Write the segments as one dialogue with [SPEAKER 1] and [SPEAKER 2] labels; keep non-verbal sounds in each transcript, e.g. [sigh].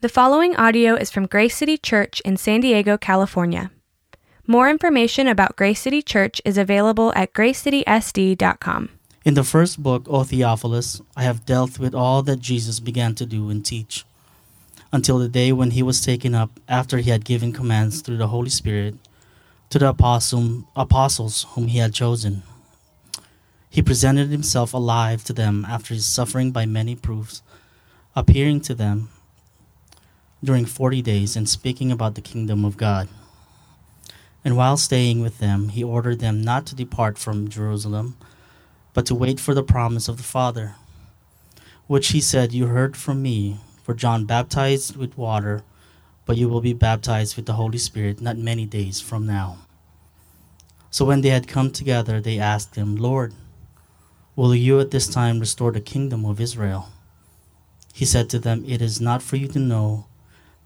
[SPEAKER 1] The following audio is from Grace City Church in San Diego, California. More information about Grace City Church is available at gracecitysd.com.
[SPEAKER 2] In the first book, O Theophilus, I have dealt with all that Jesus began to do and teach, until the day when he was taken up after he had given commands through the Holy Spirit to the apostles whom he had chosen. He presented himself alive to them after his suffering by many proofs, appearing to them during forty days and speaking about the kingdom of God. And while staying with them, he ordered them not to depart from Jerusalem, but to wait for the promise of the Father, which he said, You heard from me, for John baptized with water, but you will be baptized with the Holy Spirit not many days from now. So when they had come together, they asked him, Lord, will you at this time restore the kingdom of Israel? He said to them, It is not for you to know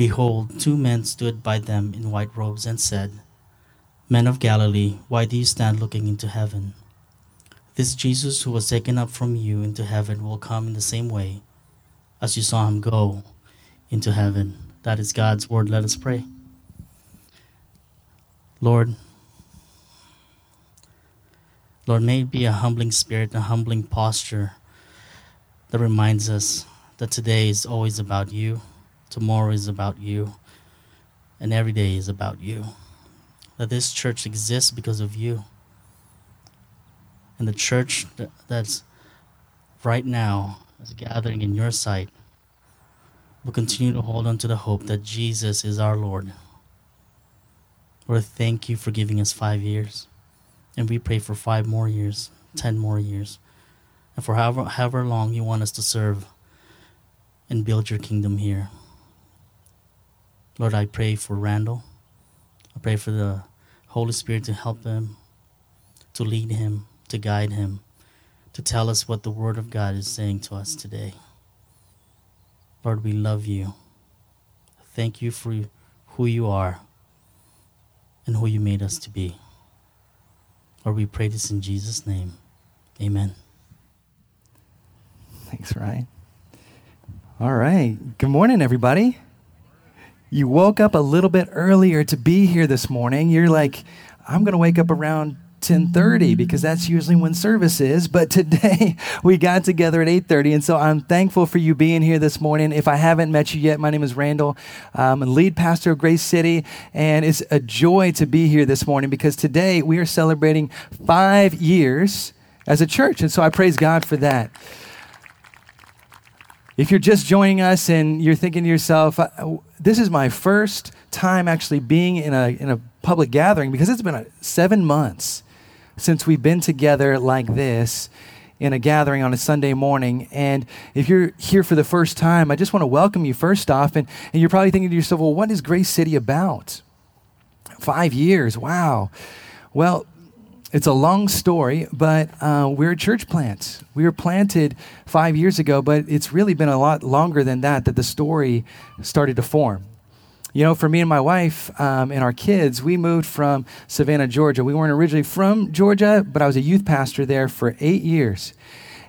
[SPEAKER 2] Behold, two men stood by them in white robes and said, Men of Galilee, why do you stand looking into heaven? This Jesus who was taken up from you into heaven will come in the same way as you saw him go into heaven. That is God's word. Let us pray. Lord, Lord, may it be a humbling spirit, a humbling posture that reminds us that today is always about you. Tomorrow is about you. And every day is about you. That this church exists because of you. And the church that's right now is gathering in your sight will continue to hold on to the hope that Jesus is our Lord. Lord, thank you for giving us five years. And we pray for five more years, ten more years, and for however, however long you want us to serve and build your kingdom here. Lord, I pray for Randall. I pray for the Holy Spirit to help him, to lead him, to guide him, to tell us what the Word of God is saying to us today. Lord, we love you. Thank you for who you are and who you made us to be. Lord, we pray this in Jesus' name. Amen.
[SPEAKER 3] Thanks, Ryan. All right. Good morning, everybody. You woke up a little bit earlier to be here this morning. You're like, I'm going to wake up around 10:30 because that's usually when service is. But today [laughs] we got together at 8:30 and so I'm thankful for you being here this morning. If I haven't met you yet my name is Randall. I'm a lead pastor of Grace City and it's a joy to be here this morning because today we are celebrating 5 years as a church. And so I praise God for that if you're just joining us and you're thinking to yourself, this is my first time actually being in a, in a public gathering because it's been a, seven months since we've been together like this in a gathering on a Sunday morning. And if you're here for the first time, I just want to welcome you first off. And, and you're probably thinking to yourself, well, what is Grace City about? Five years, wow. Well, it's a long story, but uh, we're church plant. We were planted five years ago, but it's really been a lot longer than that that the story started to form. You know, for me and my wife um, and our kids, we moved from Savannah, Georgia. We weren't originally from Georgia, but I was a youth pastor there for eight years.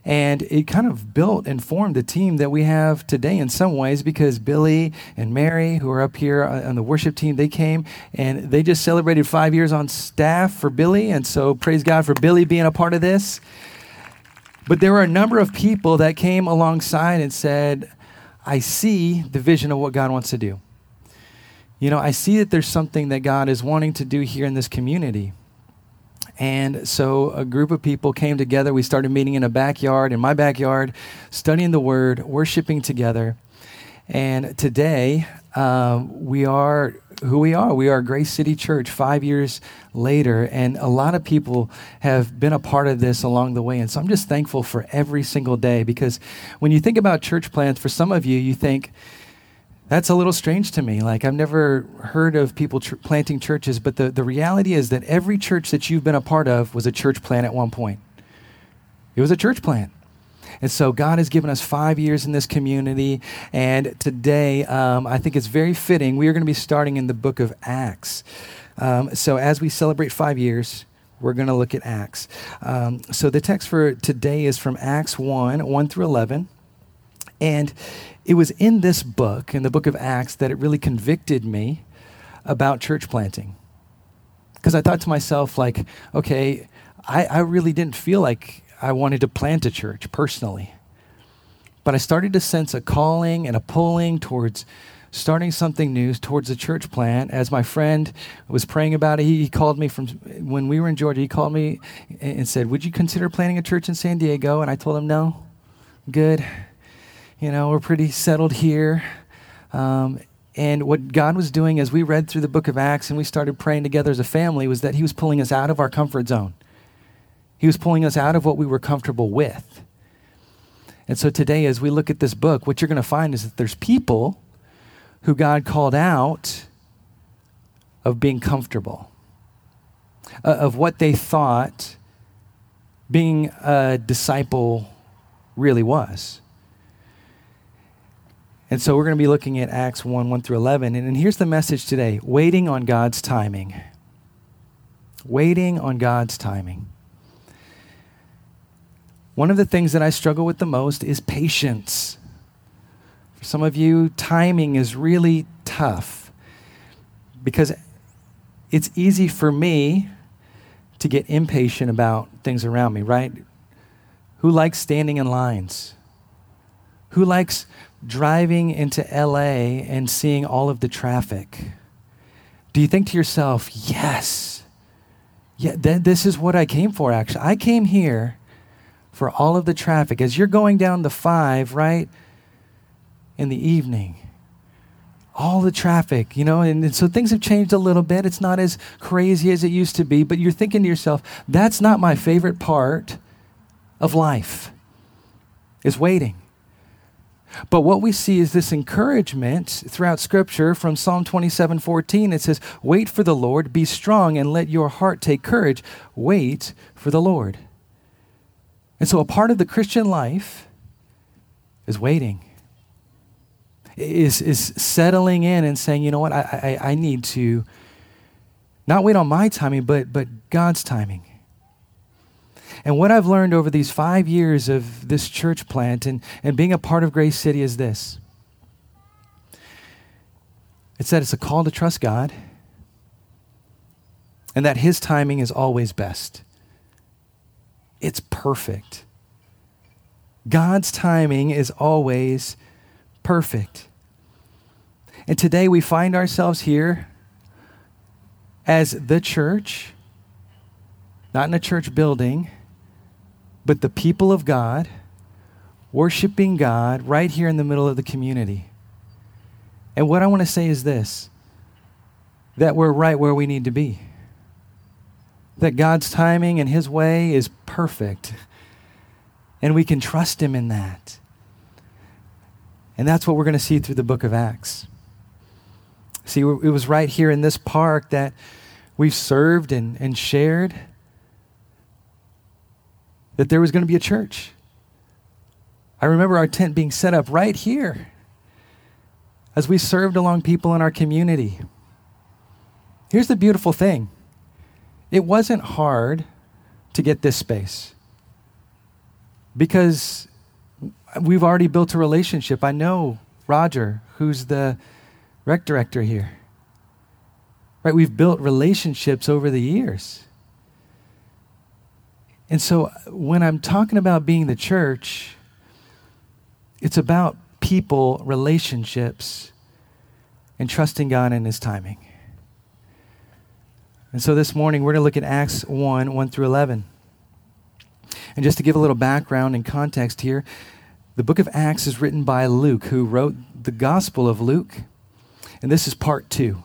[SPEAKER 3] And it kind of built and formed the team that we have today in some ways because Billy and Mary, who are up here on the worship team, they came and they just celebrated five years on staff for Billy. And so praise God for Billy being a part of this. But there were a number of people that came alongside and said, I see the vision of what God wants to do. You know, I see that there's something that God is wanting to do here in this community. And so a group of people came together. We started meeting in a backyard, in my backyard, studying the Word, worshiping together. And today, uh, we are who we are. We are Grace City Church five years later. And a lot of people have been a part of this along the way. And so I'm just thankful for every single day because when you think about church plans, for some of you, you think, That's a little strange to me. Like, I've never heard of people tr- planting churches, but the, the reality is that every church that you've been a part of was a church plant at one point. It was a church plant. And so God has given us five years in this community. And today, um, I think it's very fitting. We are going to be starting in the book of Acts. Um, so as we celebrate five years, we're going to look at Acts. Um, so the text for today is from Acts 1 1 through 11. And it was in this book, in the book of Acts, that it really convicted me about church planting. Because I thought to myself, like, okay, I, I really didn't feel like I wanted to plant a church personally. But I started to sense a calling and a pulling towards starting something new, towards a church plant. As my friend was praying about it, he, he called me from when we were in Georgia. He called me and said, Would you consider planting a church in San Diego? And I told him, No, good. You know, we're pretty settled here. Um, and what God was doing as we read through the book of Acts and we started praying together as a family was that He was pulling us out of our comfort zone. He was pulling us out of what we were comfortable with. And so today, as we look at this book, what you're going to find is that there's people who God called out of being comfortable, uh, of what they thought being a disciple really was. And so we're going to be looking at Acts 1 1 through 11. And, and here's the message today waiting on God's timing. Waiting on God's timing. One of the things that I struggle with the most is patience. For some of you, timing is really tough because it's easy for me to get impatient about things around me, right? Who likes standing in lines? Who likes driving into LA and seeing all of the traffic? Do you think to yourself, yes, yeah, th- this is what I came for, actually? I came here for all of the traffic. As you're going down the five, right, in the evening, all the traffic, you know, and, and, so things have changed a little bit. It's not as crazy as it used to be, but you're thinking to yourself, that's not my favorite part of life, is waiting. But what we see is this encouragement throughout Scripture from Psalm 27 14. It says, Wait for the Lord, be strong, and let your heart take courage. Wait for the Lord. And so a part of the Christian life is waiting, is, is settling in and saying, you know what, I, I, I need to not wait on my timing, but, but God's timing. And what I've learned over these five years of this church plant and, and being a part of Grace City is this it's that it's a call to trust God and that His timing is always best. It's perfect. God's timing is always perfect. And today we find ourselves here as the church, not in a church building, but the people of God, worshiping God right here in the middle of the community. And what I want to say is this that we're right where we need to be that God's timing and His way is perfect. And we can trust Him in that. And that's what we're going to see through the book of Acts. See, it was right here in this park that we've served and, and shared that there was going to be a church. I remember our tent being set up right here as we served along people in our community. Here's the beautiful thing it wasn't hard to get this space because we've already built a relationship. I know Roger, who's the rec director here. Right? We've built relationships over the years. And so uh, when I'm talking about being the church, it's about people, relationships, and trusting God in His timing. And so this morning, we're going to look at Acts 1 1 through 11. And just to give a little background and context here, the book of Acts is written by Luke, who wrote the Gospel of Luke. And this is part two.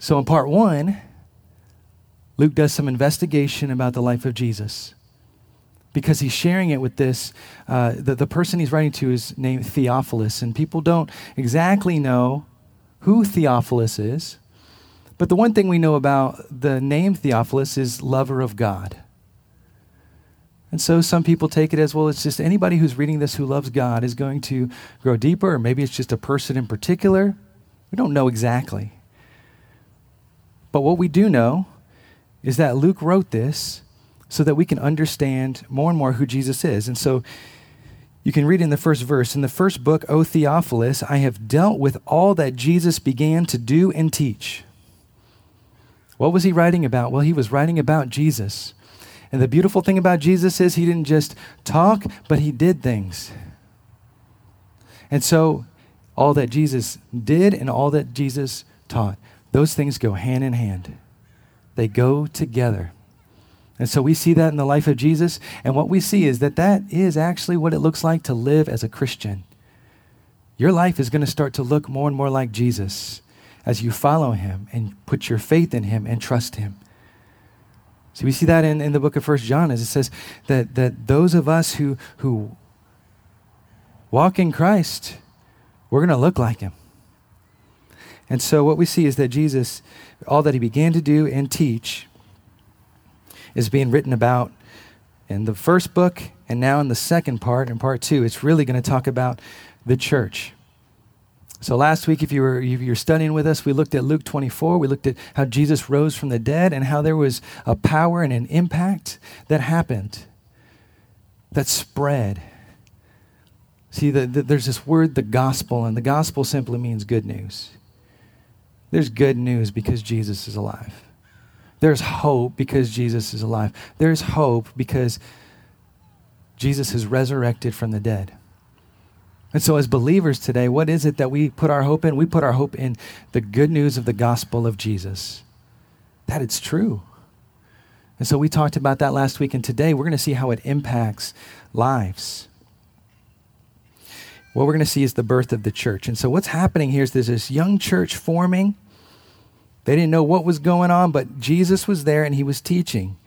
[SPEAKER 3] So in part one, Luke does some investigation about the life of Jesus. because he's sharing it with this. Uh, the, the person he's writing to is named Theophilus, and people don't exactly know who Theophilus is. But the one thing we know about the name Theophilus is lover of God. And so some people take it as well, it's just anybody who's reading this who loves God is going to grow deeper, or maybe it's just a person in particular. We don't know exactly. But what we do know is that Luke wrote this so that we can understand more and more who Jesus is. And so you can read in the first verse In the first book, O Theophilus, I have dealt with all that Jesus began to do and teach. What was he writing about? Well, he was writing about Jesus. And the beautiful thing about Jesus is he didn't just talk, but he did things. And so, all that Jesus did and all that Jesus taught, those things go hand in hand. They go together. And so we see that in the life of Jesus. And what we see is that that is actually what it looks like to live as a Christian. Your life is going to start to look more and more like Jesus as you follow him and put your faith in him and trust him. So we see that in, in the book of First John as it says that, that those of us who, who walk in Christ, we're going to look like him. And so what we see is that Jesus, all that he began to do and teach, is being written about in the first book and now in the second part, in part two. It's really going to talk about the church. So last week, if you were if you're studying with us, we looked at Luke 24. We looked at how Jesus rose from the dead and how there was a power and an impact that happened, that spread. See, the, the, there's this word, the gospel, and the gospel simply means good news. There's good news because Jesus is alive. There's hope because Jesus is alive. There's hope because Jesus is resurrected from the dead. And so, as believers today, what is it that we put our hope in? We put our hope in the good news of the gospel of Jesus, that it's true. And so, we talked about that last week, and today we're going to see how it impacts lives. What we're going to see is the birth of the church. And so, what's happening here is there's this young church forming they didn't know what was going on, but Jesus was there and he was teaching.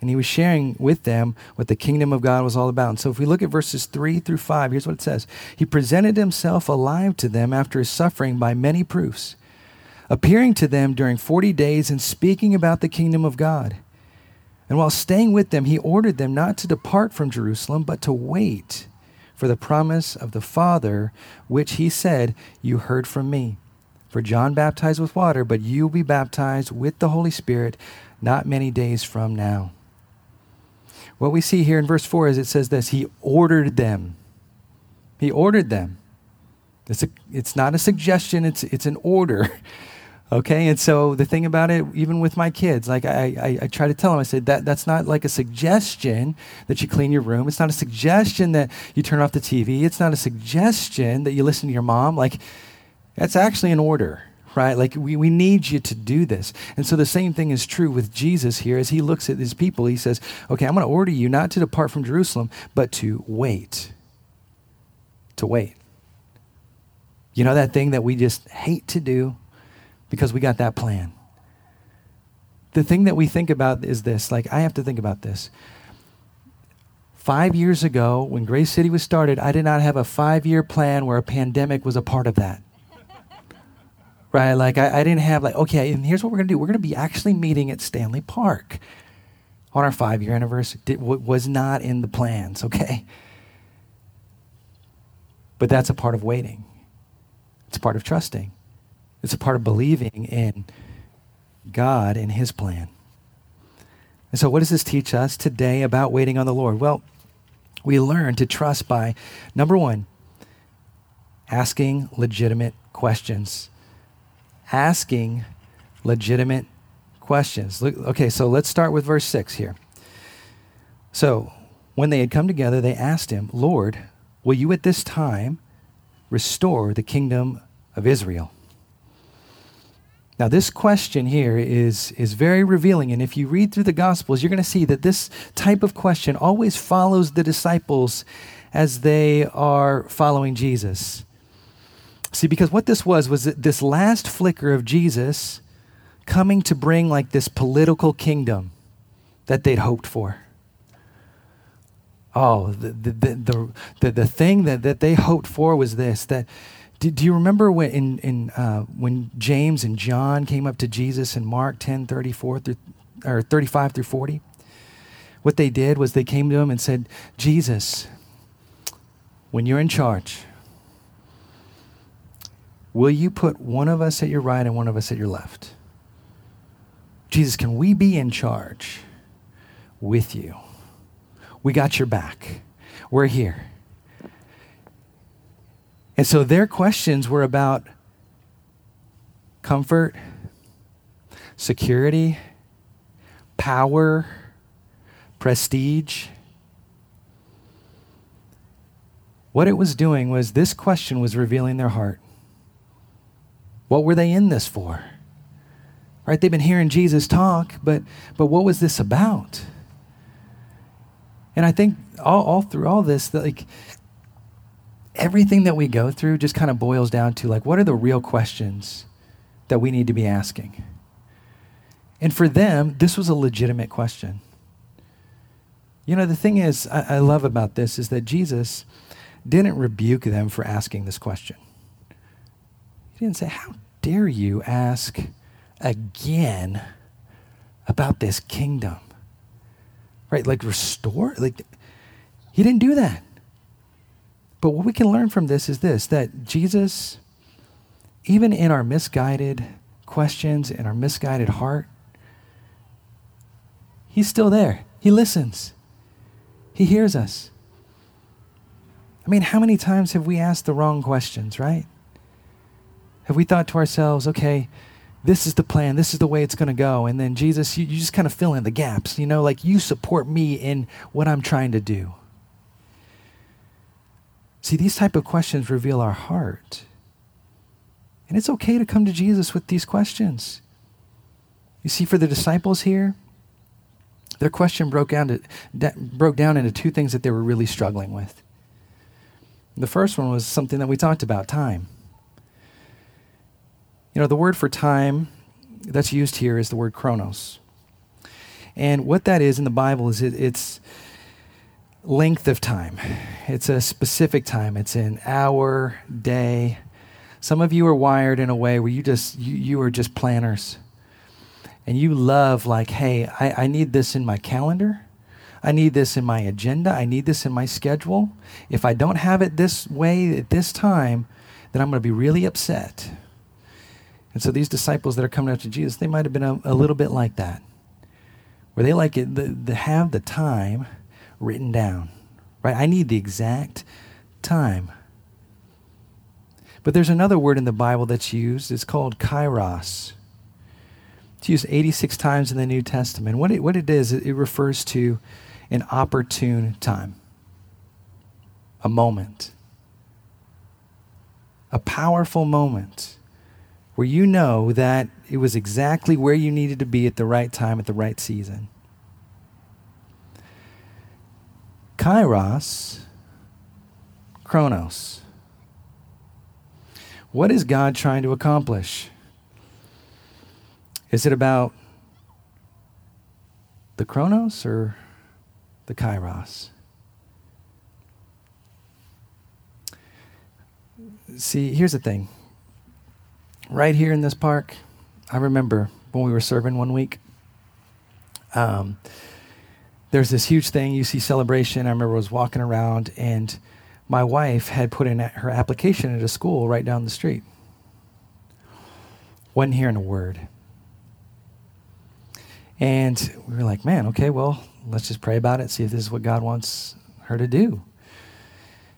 [SPEAKER 3] And he was sharing with them what the kingdom of God was all about. And so if we look at verses 3 through 5, here's what it says He presented himself alive to them after his suffering by many proofs, appearing to them during 40 days and speaking about the kingdom of God. And while staying with them, he ordered them not to depart from Jerusalem, but to wait for the promise of the Father, which he said, You heard from me. For John baptized with water, but you will be baptized with the Holy Spirit not many days from now. What we see here in verse 4 is it says this He ordered them. He ordered them. It's, a, it's not a suggestion, it's, it's an order. [laughs] Okay, and so the thing about it, even with my kids, like I, I, I, try to tell them, I said that that's not like a suggestion that you clean your room. It's not a suggestion that you turn off the TV. It's not a suggestion that you listen to your mom. Like that's actually an order, right? Like we, we need you to do this. And so the same thing is true with Jesus here as he looks at his people. He says, okay, I'm going to order you not to depart from Jerusalem, but to wait. To wait. You know that thing that we just hate to do because we got that plan? The thing that we think about is this like, I have to think about this. Five years ago, when Grace City was started, I did not have a five year plan where a pandemic was a part of that [laughs] right? Like I, I didn't have like, okay, and here's what we're gonna do. We're gonna be actually meeting at Stanley Park on our five year anniversary. It was not in the plans, [laughs] okay? But that's a part of waiting. It's part of trusting. It's a part of believing in God and His plan. And so, what does this teach us today about waiting on the Lord? Well, we learn to trust by, number one, asking legitimate questions asking legitimate questions. Look, okay, so let's start with verse 6 here. So, when they had come together, they asked him, Lord, will you at this time restore the kingdom of Israel? Now, this question here is, is very revealing. And if you read through the Gospels, you're going to see that this type of question always follows the disciples as they are following Jesus. See, because what this was was this last flicker of Jesus coming to bring like this political kingdom that they'd hoped for. Oh, the, the, the, the, thing that, that they hoped for was this that do, do you remember when, in, in, uh, when James and John came up to Jesus in Mark 10 34 through, or 35 through 40? What they did was they came to him and said, Jesus, when you're in charge, will you put one of us at your right and one of us at your left? Jesus, can we be in charge with you? We got your back. We're here. And so their questions were about comfort, security, power, prestige. What it was doing was this question was revealing their heart. What were they in this for? Right? They've been hearing Jesus talk, but but what was this about? And I think all, all through all this, like everything that we go through just kind of boils down to like, what are the real questions that we need to be asking? And for them, this was a legitimate question. You know, the thing is, I, I love about this is that Jesus didn't rebuke them for asking this question. He didn't say, How dare you ask again about this kingdom? right? Like restore. Like he didn't do that. But what we can learn from this is this that Jesus, even in our misguided questions, in our misguided heart, he's still there. He listens, he hears us. I mean, how many times have we asked the wrong questions, right? Have we thought to ourselves, okay, this is the plan, this is the way it's going to go. And then Jesus, you, you just kind of fill in the gaps, you know, like you support me in what I'm trying to do. See, these type of questions reveal our heart. And it's okay to come to Jesus with these questions. You see, for the disciples here, their question broke down, to, broke down into two things that they were really struggling with. The first one was something that we talked about time. You know, the word for time that's used here is the word chronos. And what that is in the Bible is it, it's length of time. It's a specific time. It's an hour, day. Some of you are wired in a way where you just you, you are just planners. And you love like, hey, I, I need this in my calendar. I need this in my agenda. I need this in my schedule. If I don't have it this way at this time, then I'm going to be really upset. And so these disciples that are coming up to Jesus, they might have been a, a little bit like that, where they like it, the, the have the time written down, right? I need the exact time. But there's another word in the Bible that's used. It's called kairos. It's used 86 times in the New Testament. What it, what it is, it refers to an opportune time, a moment, a powerful moment where you know that it was exactly where you needed to be at the right time, at the right season. Kairos, Chronos. What is God trying to accomplish? Is it about the Chronos or the Kairos? See, here's the thing right here in this park, I remember when we were serving one week. Um, there's this huge thing, UC celebration. I remember I was walking around, and my wife had put in her application at a school right down the street. Wasn't hearing a word. And we were like, man, okay, well, let's just pray about it, see if this is what God wants her to do.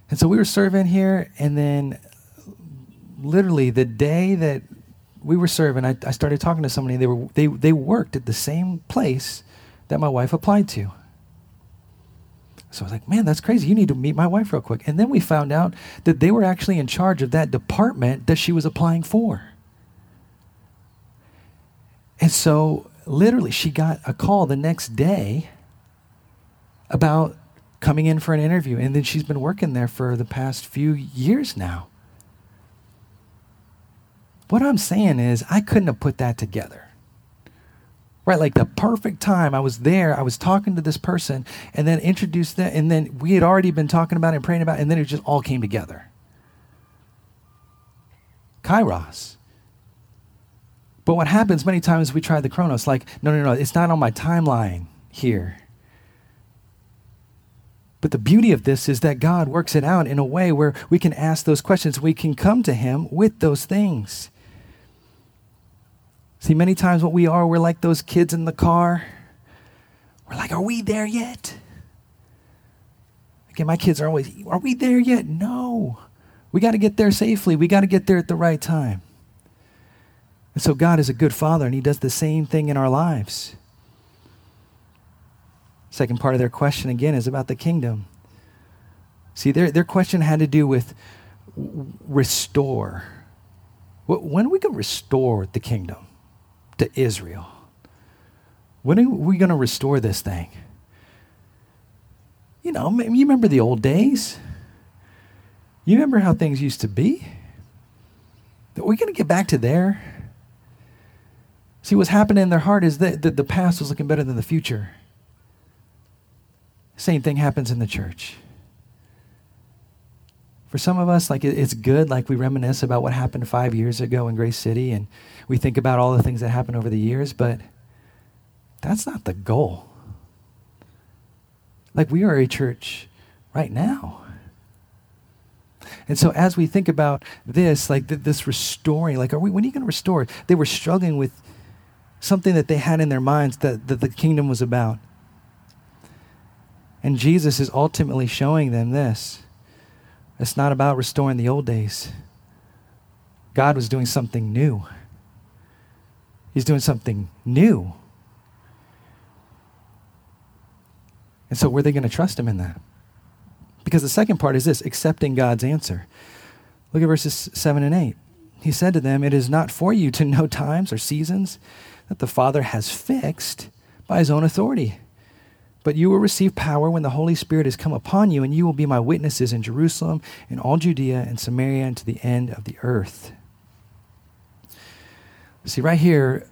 [SPEAKER 3] And so we were serving here, and then literally the day that we were serving, I, I started talking to somebody. They were they they worked at the same place that my wife applied to. So I was like, man, that's crazy. You need to meet my wife real quick. And then we found out that they were actually in charge of that department that she was applying for. And so literally she got a call the next day about coming in for an interview. And then she's been working there for the past few years now. What I'm saying is, I couldn't have put that together. Right, like the perfect time. I was there, I was talking to this person, and then introduced that and then we had already been talking about it and praying about it, and then it just all came together. Kairos. But what happens many times we try the chronos, like, no, no, no, it's not on my timeline here. But the beauty of this is that God works it out in a way where we can ask those questions. We can come to Him with those things. See, many times what we are, we're like those kids in the car. We're like, are we there yet? Again, my kids are always, are we there yet? No. We got to get there safely. We got to get there at the right time. And so God is a good father, and He does the same thing in our lives. Second part of their question, again, is about the kingdom. See, their, their question had to do with restore. When are we going to restore the kingdom? To Israel. When are we going to restore this thing? You know, you remember the old days? You remember how things used to be? Are we going to get back to there? See, what's happening in their heart is that the past was looking better than the future. Same thing happens in the church. For some of us, like it's good, like we reminisce about what happened five years ago in Grace City, and we think about all the things that happened over the years, but that's not the goal. Like we are a church right now. And so as we think about this, like th- this restoring, like are we when are you going to restore? They were struggling with something that they had in their minds that, that the kingdom was about. And Jesus is ultimately showing them this. It's not about restoring the old days. God was doing something new. He's doing something new. And so, were they going to trust him in that? Because the second part is this accepting God's answer. Look at verses 7 and 8. He said to them, It is not for you to [laughs] know times or seasons that the Father has fixed by his own authority but you will receive power when the Holy Spirit has come upon you, and you will be my witnesses in Jerusalem, in all Judea and Samaria, and to the end of the earth. See, right here,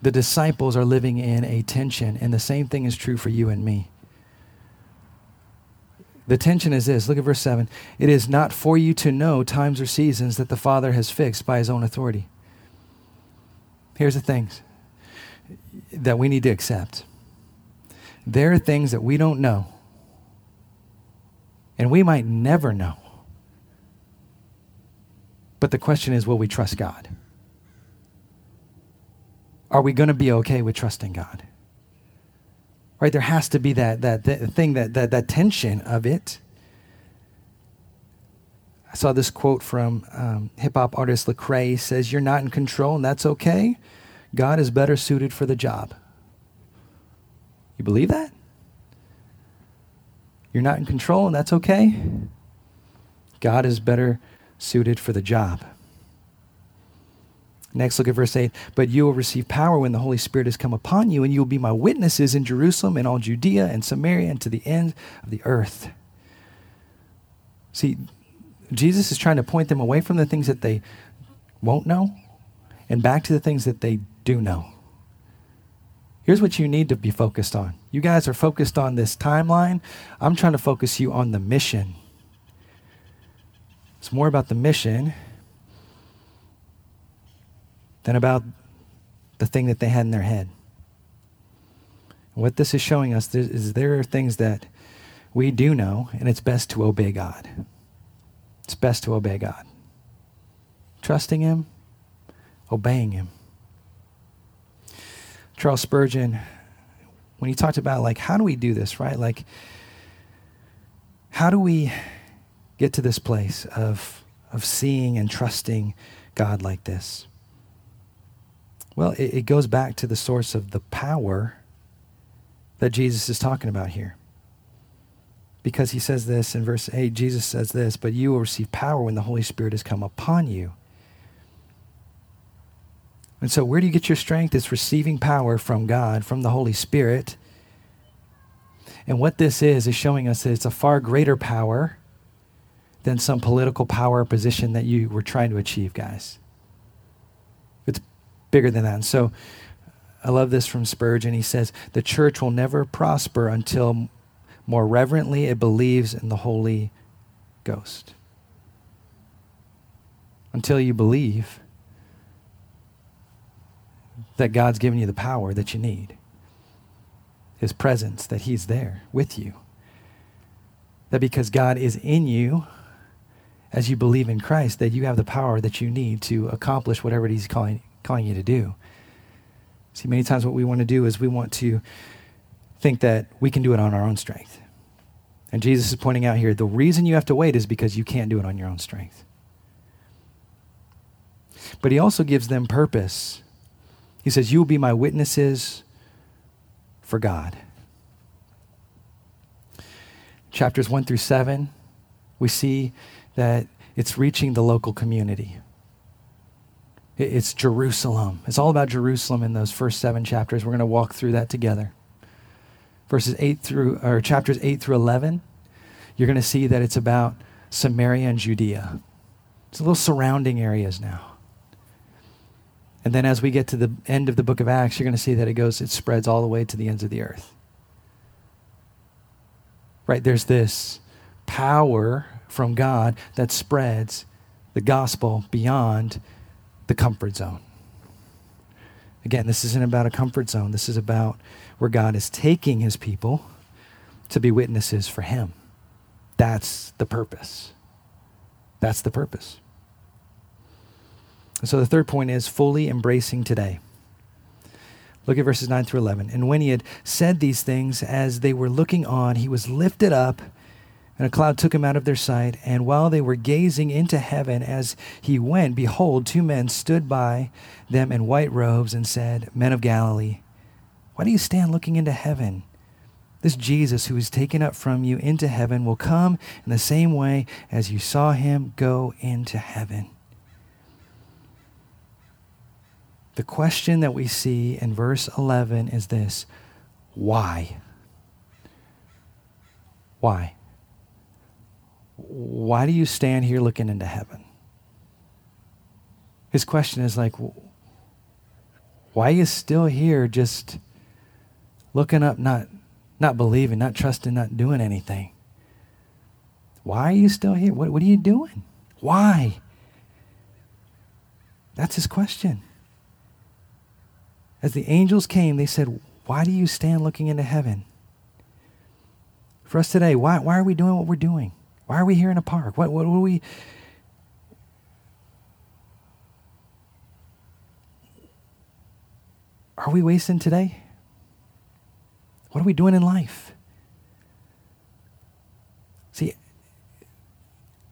[SPEAKER 3] the disciples are living in a tension, and the same thing is true for you and me. The tension is this look at verse 7. It is not for you to know times or seasons that the Father has fixed by his own authority. Here's the things that we need to accept there are things that we don't know, and we might never know. But the question is will we trust God? Are we going to be okay with trusting God? Right? There has to be that, that, that thing, that, that, that tension of it. I saw this quote from um, hip hop artist Lecrae. Says, You're not in control, and that's okay. God is better suited for the job. You believe that? You're not in control, and that's okay. God is better suited for the job. Next, look at verse 8. But you will receive power when the Holy Spirit has come upon you, and you will be my witnesses in Jerusalem and all Judea and Samaria and to the end of the earth. See, Jesus is trying to point them away from the things that they won't know and back to the things that they do know. Here's what you need to be focused on. You guys are focused on this timeline. I'm trying to focus you on the mission. It's more about the mission than about the thing that they had in their head. what this is showing us is there are things that we do know, and it's best to obey God. It's best to obey God. Trusting Him, obeying Him. Charles Spurgeon, when he talked about like how do we do this, right? Like how do we get to this place of of seeing and trusting God like this? Well, it, it goes back to the source of the power that Jesus is talking about here. Because he says this in verse 8, Jesus says this, but you will receive power when the Holy Spirit has come upon you. And so, where do you get your strength? It's receiving power from God, from the Holy Spirit. And what this is, is showing us that it's a far greater power than some political power position that you were trying to achieve, guys. It's bigger than that. And so, I love this from Spurgeon. He says, The church will never prosper until more reverently it believes in the Holy Ghost. Until you believe that God's given you the power that you need, His presence, that He's there with you. That because God is in you, as you believe in Christ, that you have the power that you need to accomplish whatever He's calling, calling you to do. See, many times what we want to do is we want to think that we can do it on our own strength. And Jesus is pointing out here the reason you have to wait is because you can't do it on your own strength. But he also gives them purpose. He says, You will be my witnesses for God. Chapters 1 through 7, we see that it's reaching the local community. It's Jerusalem. It's all about Jerusalem in those first seven chapters. We're going to walk through that together. Verses 8 through, or chapters 8 through 11, you're going to see that it's about Samaria and Judea. It's a little surrounding areas now. And then as we get to the end of the book of Acts, you're going to see that it goes, it spreads all the way to the ends of the earth. Right? There's this power from God that spreads the gospel beyond the comfort zone. Again, this isn't about a comfort zone. This is about where God is taking his people to be witnesses for him. That's the purpose. That's the purpose. So the third point is fully embracing today. Look at verses 9 through 11. And when he had said these things, as they were looking on, he was lifted up and a cloud took him out of their sight. And while they were gazing into heaven as he went, behold, two men stood by them in white robes and said, Men of Galilee, why do you stand looking into heaven? This Jesus who is taken up from you into heaven will come in the same way as you saw him go into heaven. The question that we see in verse 11 is this why? Why? why do you stand here looking into heaven? His question is like, why are you still here just looking up, not, not believing, not trusting, not doing anything? Why are you still here? What, what are you doing? Why? That's his question. As the angels came, they said, Why do you stand looking into heaven? For us today, why, why are we doing what we're doing? Why are we here in a park? What, what, what are we. Are we wasting today? What are we doing in life? See,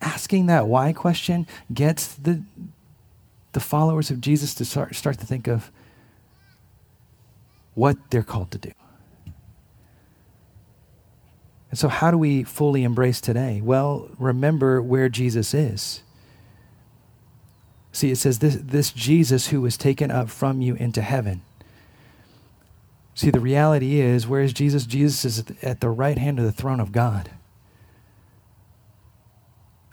[SPEAKER 3] asking that why question gets the, the followers of Jesus to start, start to think of what they're called to do. And so, how do we fully embrace today? Well, remember where Jesus is. See, it says this, this Jesus who was taken up from you into heaven. See, the reality is, where is Jesus? Jesus is at the right hand of the throne of God.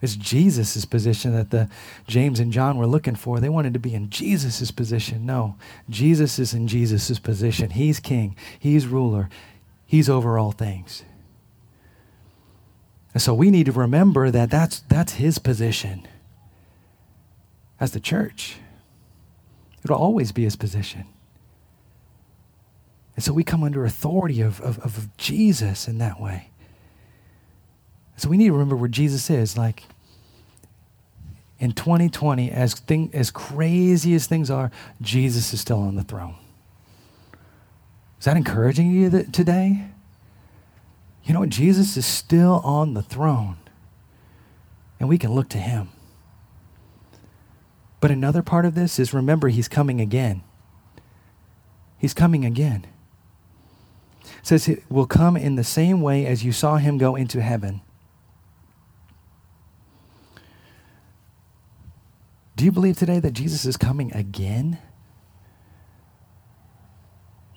[SPEAKER 3] It's Jesus' position that the James and John were looking for. They wanted to be in Jesus' position. No, Jesus is in Jesus' position. He's king, he's ruler, he's over all things. And so we need to remember that that's, that's his position as the church. It'll always be his position. And so we come under authority of, of, of Jesus in that way. So we need to remember where Jesus is. Like in 2020, as, thing, as crazy as things are, Jesus is still on the throne. Is that encouraging you th- today? You know? Jesus is still on the throne, and we can look to him. But another part of this is remember, he's coming again. He's coming again. It says he will come in the same way as you saw him go into heaven. Do you believe today that Jesus is coming again?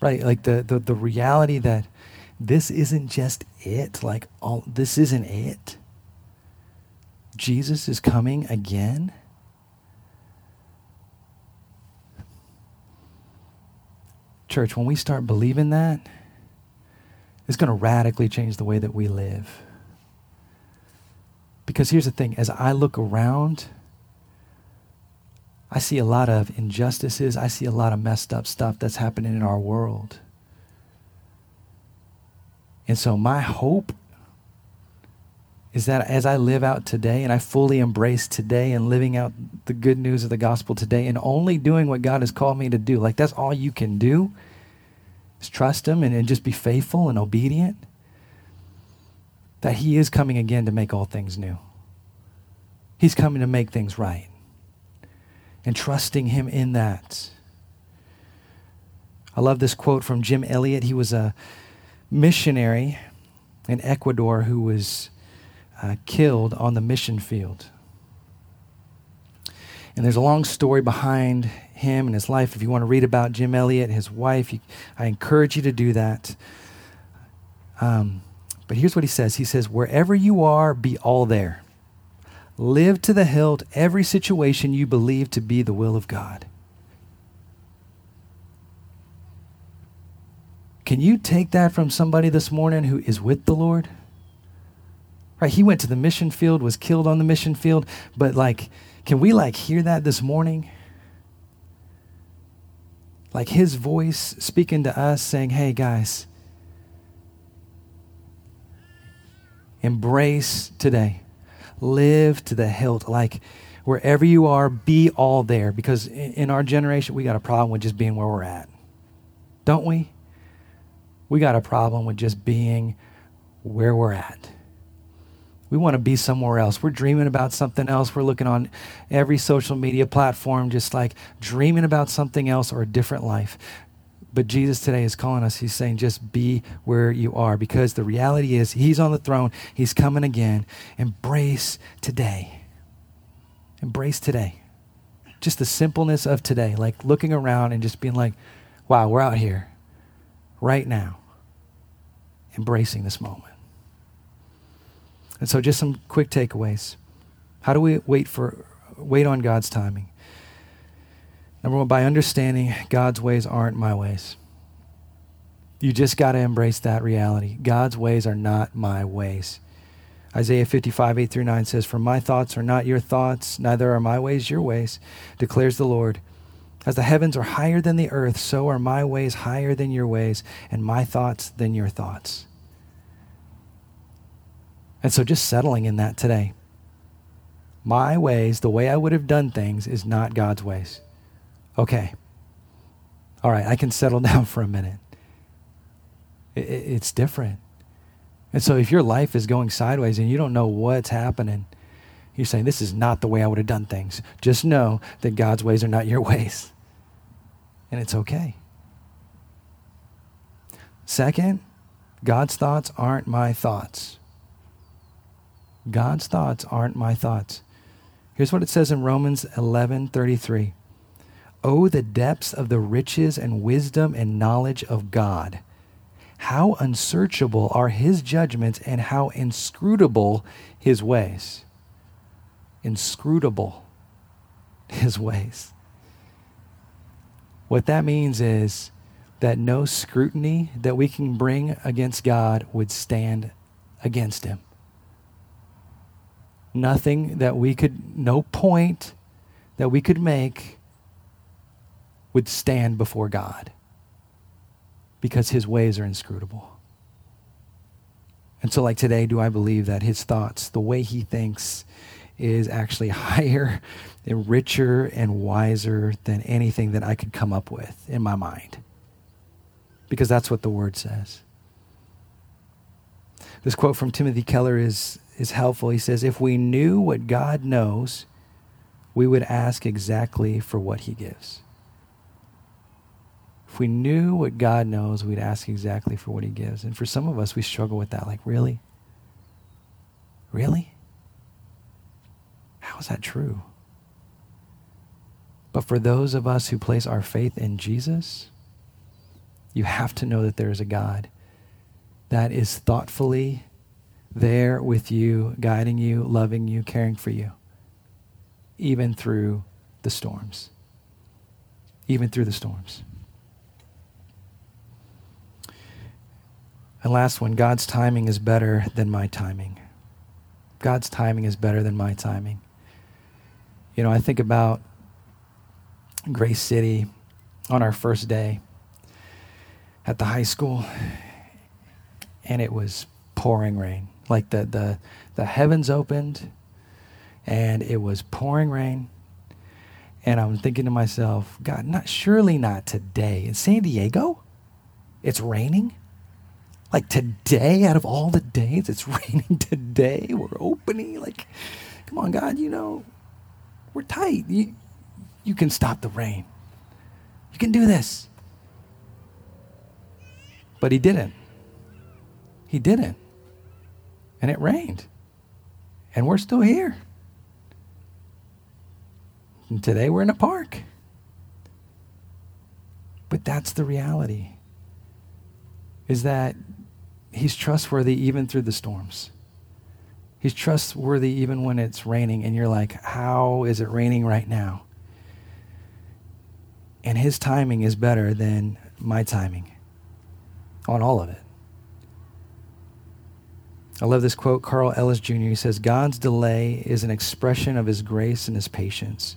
[SPEAKER 3] Right, like the, the, the reality that this isn't just it. Like, all this isn't it. Jesus is coming again. Church, when we start believing that, it's going to radically change the way that we live. Because here's the thing as I look around, I see a lot of injustices. I see a lot of messed up stuff that's happening in our world. And so, my hope is that as I live out today and I fully embrace today and living out the good news of the gospel today and only doing what God has called me to do, like that's all you can do is trust Him and, and just be faithful and obedient, that He is coming again to make all things new. He's coming to make things right. And trusting Him in that. I love this quote from Jim Elliot. He was a missionary in Ecuador who was uh, killed on the mission field. And there's a long story behind him and his life. If you want to read about Jim Elliot, his wife, you, I encourage you to do that. Um, but here's what he says He says, Wherever you are, be all there. Live to the hilt every situation you believe to be the will of God. Can you take that from somebody this morning who is with the Lord? Right, he went to the mission field, was killed on the mission field, but like can we like hear that this morning? Like his voice speaking to us saying, "Hey guys, embrace today. Live to the hilt like wherever you are, be all there because in our generation we got a problem with just being where we're at. Don't we? We got a problem with just being where we're at. We want to be somewhere else. We're dreaming about something else. We're looking on every social media platform, just like dreaming about something else or a different life. But Jesus today is calling us. He's saying, just be where you are because the reality is He's on the throne. He's coming again. Embrace today. Embrace today. Just the simpleness of today, like looking around and just being like, wow, we're out here right now, embracing this moment. And so just some quick takeaways. How do we wait for wait on God's timing? Number one, by understanding God's ways aren't my ways. You just got to embrace that reality. God's ways are not my ways. Isaiah 55, 8 through 9 says, For my thoughts are not your thoughts, neither are my ways your ways, declares the Lord. As the heavens are higher than the earth, so are my ways higher than your ways, and my thoughts than your thoughts. And so just settling in that today. My ways, the way I would have done things, is not God's ways. Okay. All right, I can settle [laughs] down for a minute. it's different. And so if your life is going sideways and you don't know what's happening, you're saying, This is not the way I would have done things. Just know that God's ways are not your [laughs] ways. And it's okay. Second, God's thoughts aren't my thoughts. God's thoughts aren't my thoughts. Here's what it says in Romans 11:33. Oh the depths of the riches and wisdom and knowledge of God. How unsearchable are his judgments and how inscrutable his ways. Inscrutable his ways. What that means is that no scrutiny that we can bring against God would stand against him nothing that we could, no point that we could make would stand before God because his ways are inscrutable. And so, like today, do I believe that his thoughts, the way he thinks, is actually [laughs] higher and richer and wiser than anything that I could come up with in my mind? Because that's what the word says. This quote from Timothy Keller is is helpful. He says, If we knew what God knows, we would ask exactly for what he gives. If we knew what God knows, we'd ask exactly for what he gives. And for some of us, we struggle with that. Like, really? Really? How is that true? But for those of us who place our faith in Jesus, you have to know that there is a God that is thoughtfully there with you, guiding you, loving you, caring for you, even through the storms. Even through the storms. And last one God's timing is better than my timing. God's timing is better than my timing. You know, I think about Grace City on our first day at the high school, and it was pouring rain. Like the, the, the heavens opened, and it was pouring rain. And I'm thinking to myself, God, not surely not today. In San Diego, it's raining. Like today, out of all the days, it's [laughs] raining today. We're opening. Like, come on, God, you know, we're tight. You, you can stop the rain. You can do this. But he didn't. He didn't. And it rained. And we're still here. And today we're in a park. But that's the reality. Is that he's trustworthy even through the storms. He's trustworthy even when it's raining and you're like, how is it raining right now? And his timing is better than my timing on all of it. I love this quote, Carl Ellis Jr. He says, God's delay is an expression of his grace and his patience.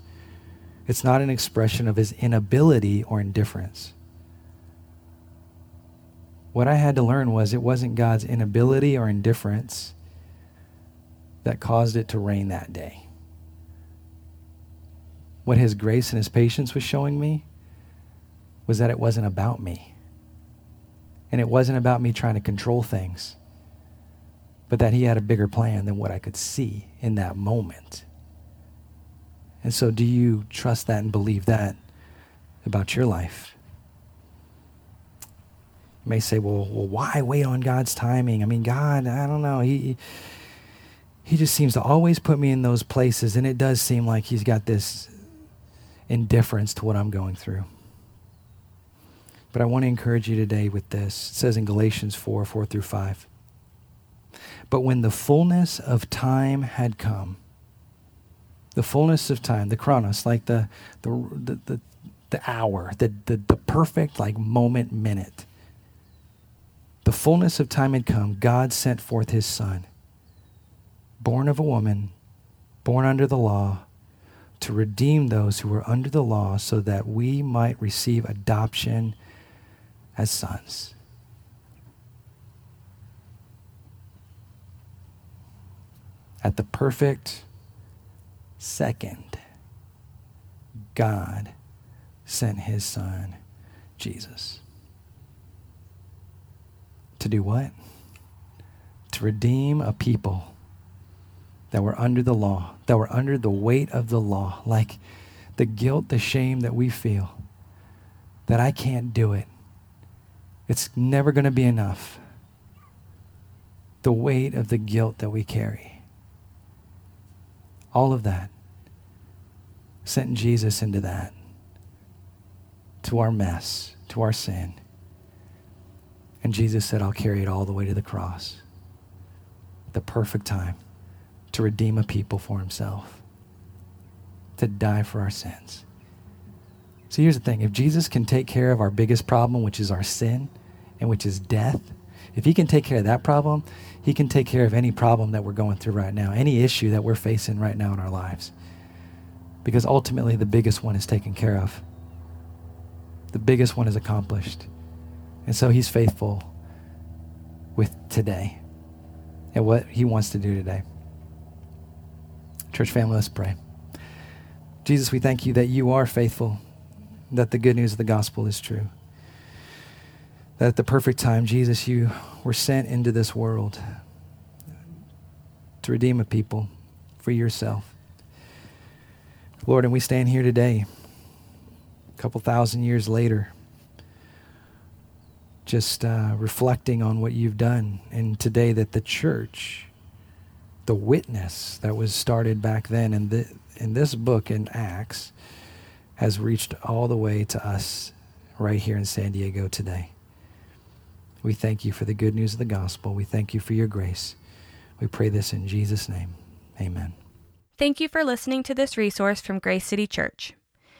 [SPEAKER 3] It's not an expression of his inability or indifference. What I had to learn was it wasn't God's inability or indifference that caused it to rain that day. What his grace and his patience was showing me was that it wasn't about me. And it wasn't about me trying to control things, but that he had a bigger plan than what I could see in that moment. And so, do you trust that and believe that about your life? May say, well, well, why wait on God's timing? I mean, God, I don't know. He, he just seems to always put me in those places, and it does seem like He's got this indifference to what I'm going through. But I want to encourage you today with this. It says in Galatians 4 4 through 5. But when the fullness of time had come, the fullness of time, the chronos, like the, the, the, the, the hour, the, the, the perfect like moment, minute. The fullness of time had come. God sent forth his son, born of a woman, born under the law, to redeem those who were under the law so that we might receive adoption as sons. At the perfect second, God sent his son, Jesus. To do what? To redeem a people that were under the law, that were under the weight of the law, like the guilt, the shame that we feel, that I can't do it. It's never going to be enough. The weight of the guilt that we carry. All of that. Sent Jesus into that. To our mess, to our sin. And Jesus said, I'll carry it all the way to the cross. The perfect time to redeem a people for himself, to die for our sins. So here's the thing if Jesus can take care of our biggest problem, which is our sin and which is death, if he can take care of that problem, he can take care of any problem that we're going through right now, any issue that we're facing right now in our lives. Because ultimately, the biggest one is taken care of, the biggest one is accomplished. And so he's faithful with today and what he wants to do today. Church family, let's pray. Jesus, we thank you that you are faithful, that the good news of the gospel is true. That at the perfect time, Jesus, you were sent into this world to redeem a people for yourself. Lord, and we stand here today, a couple thousand years later, just uh, reflecting on what you've done. And today, that the church, the witness that was started back then in, the, in this book in Acts, has reached all the way to us right here in San Diego today. We thank you for the good news of the gospel. We thank you for your grace. We pray this in Jesus' name. Amen.
[SPEAKER 1] Thank you for listening to this resource from Grace City Church.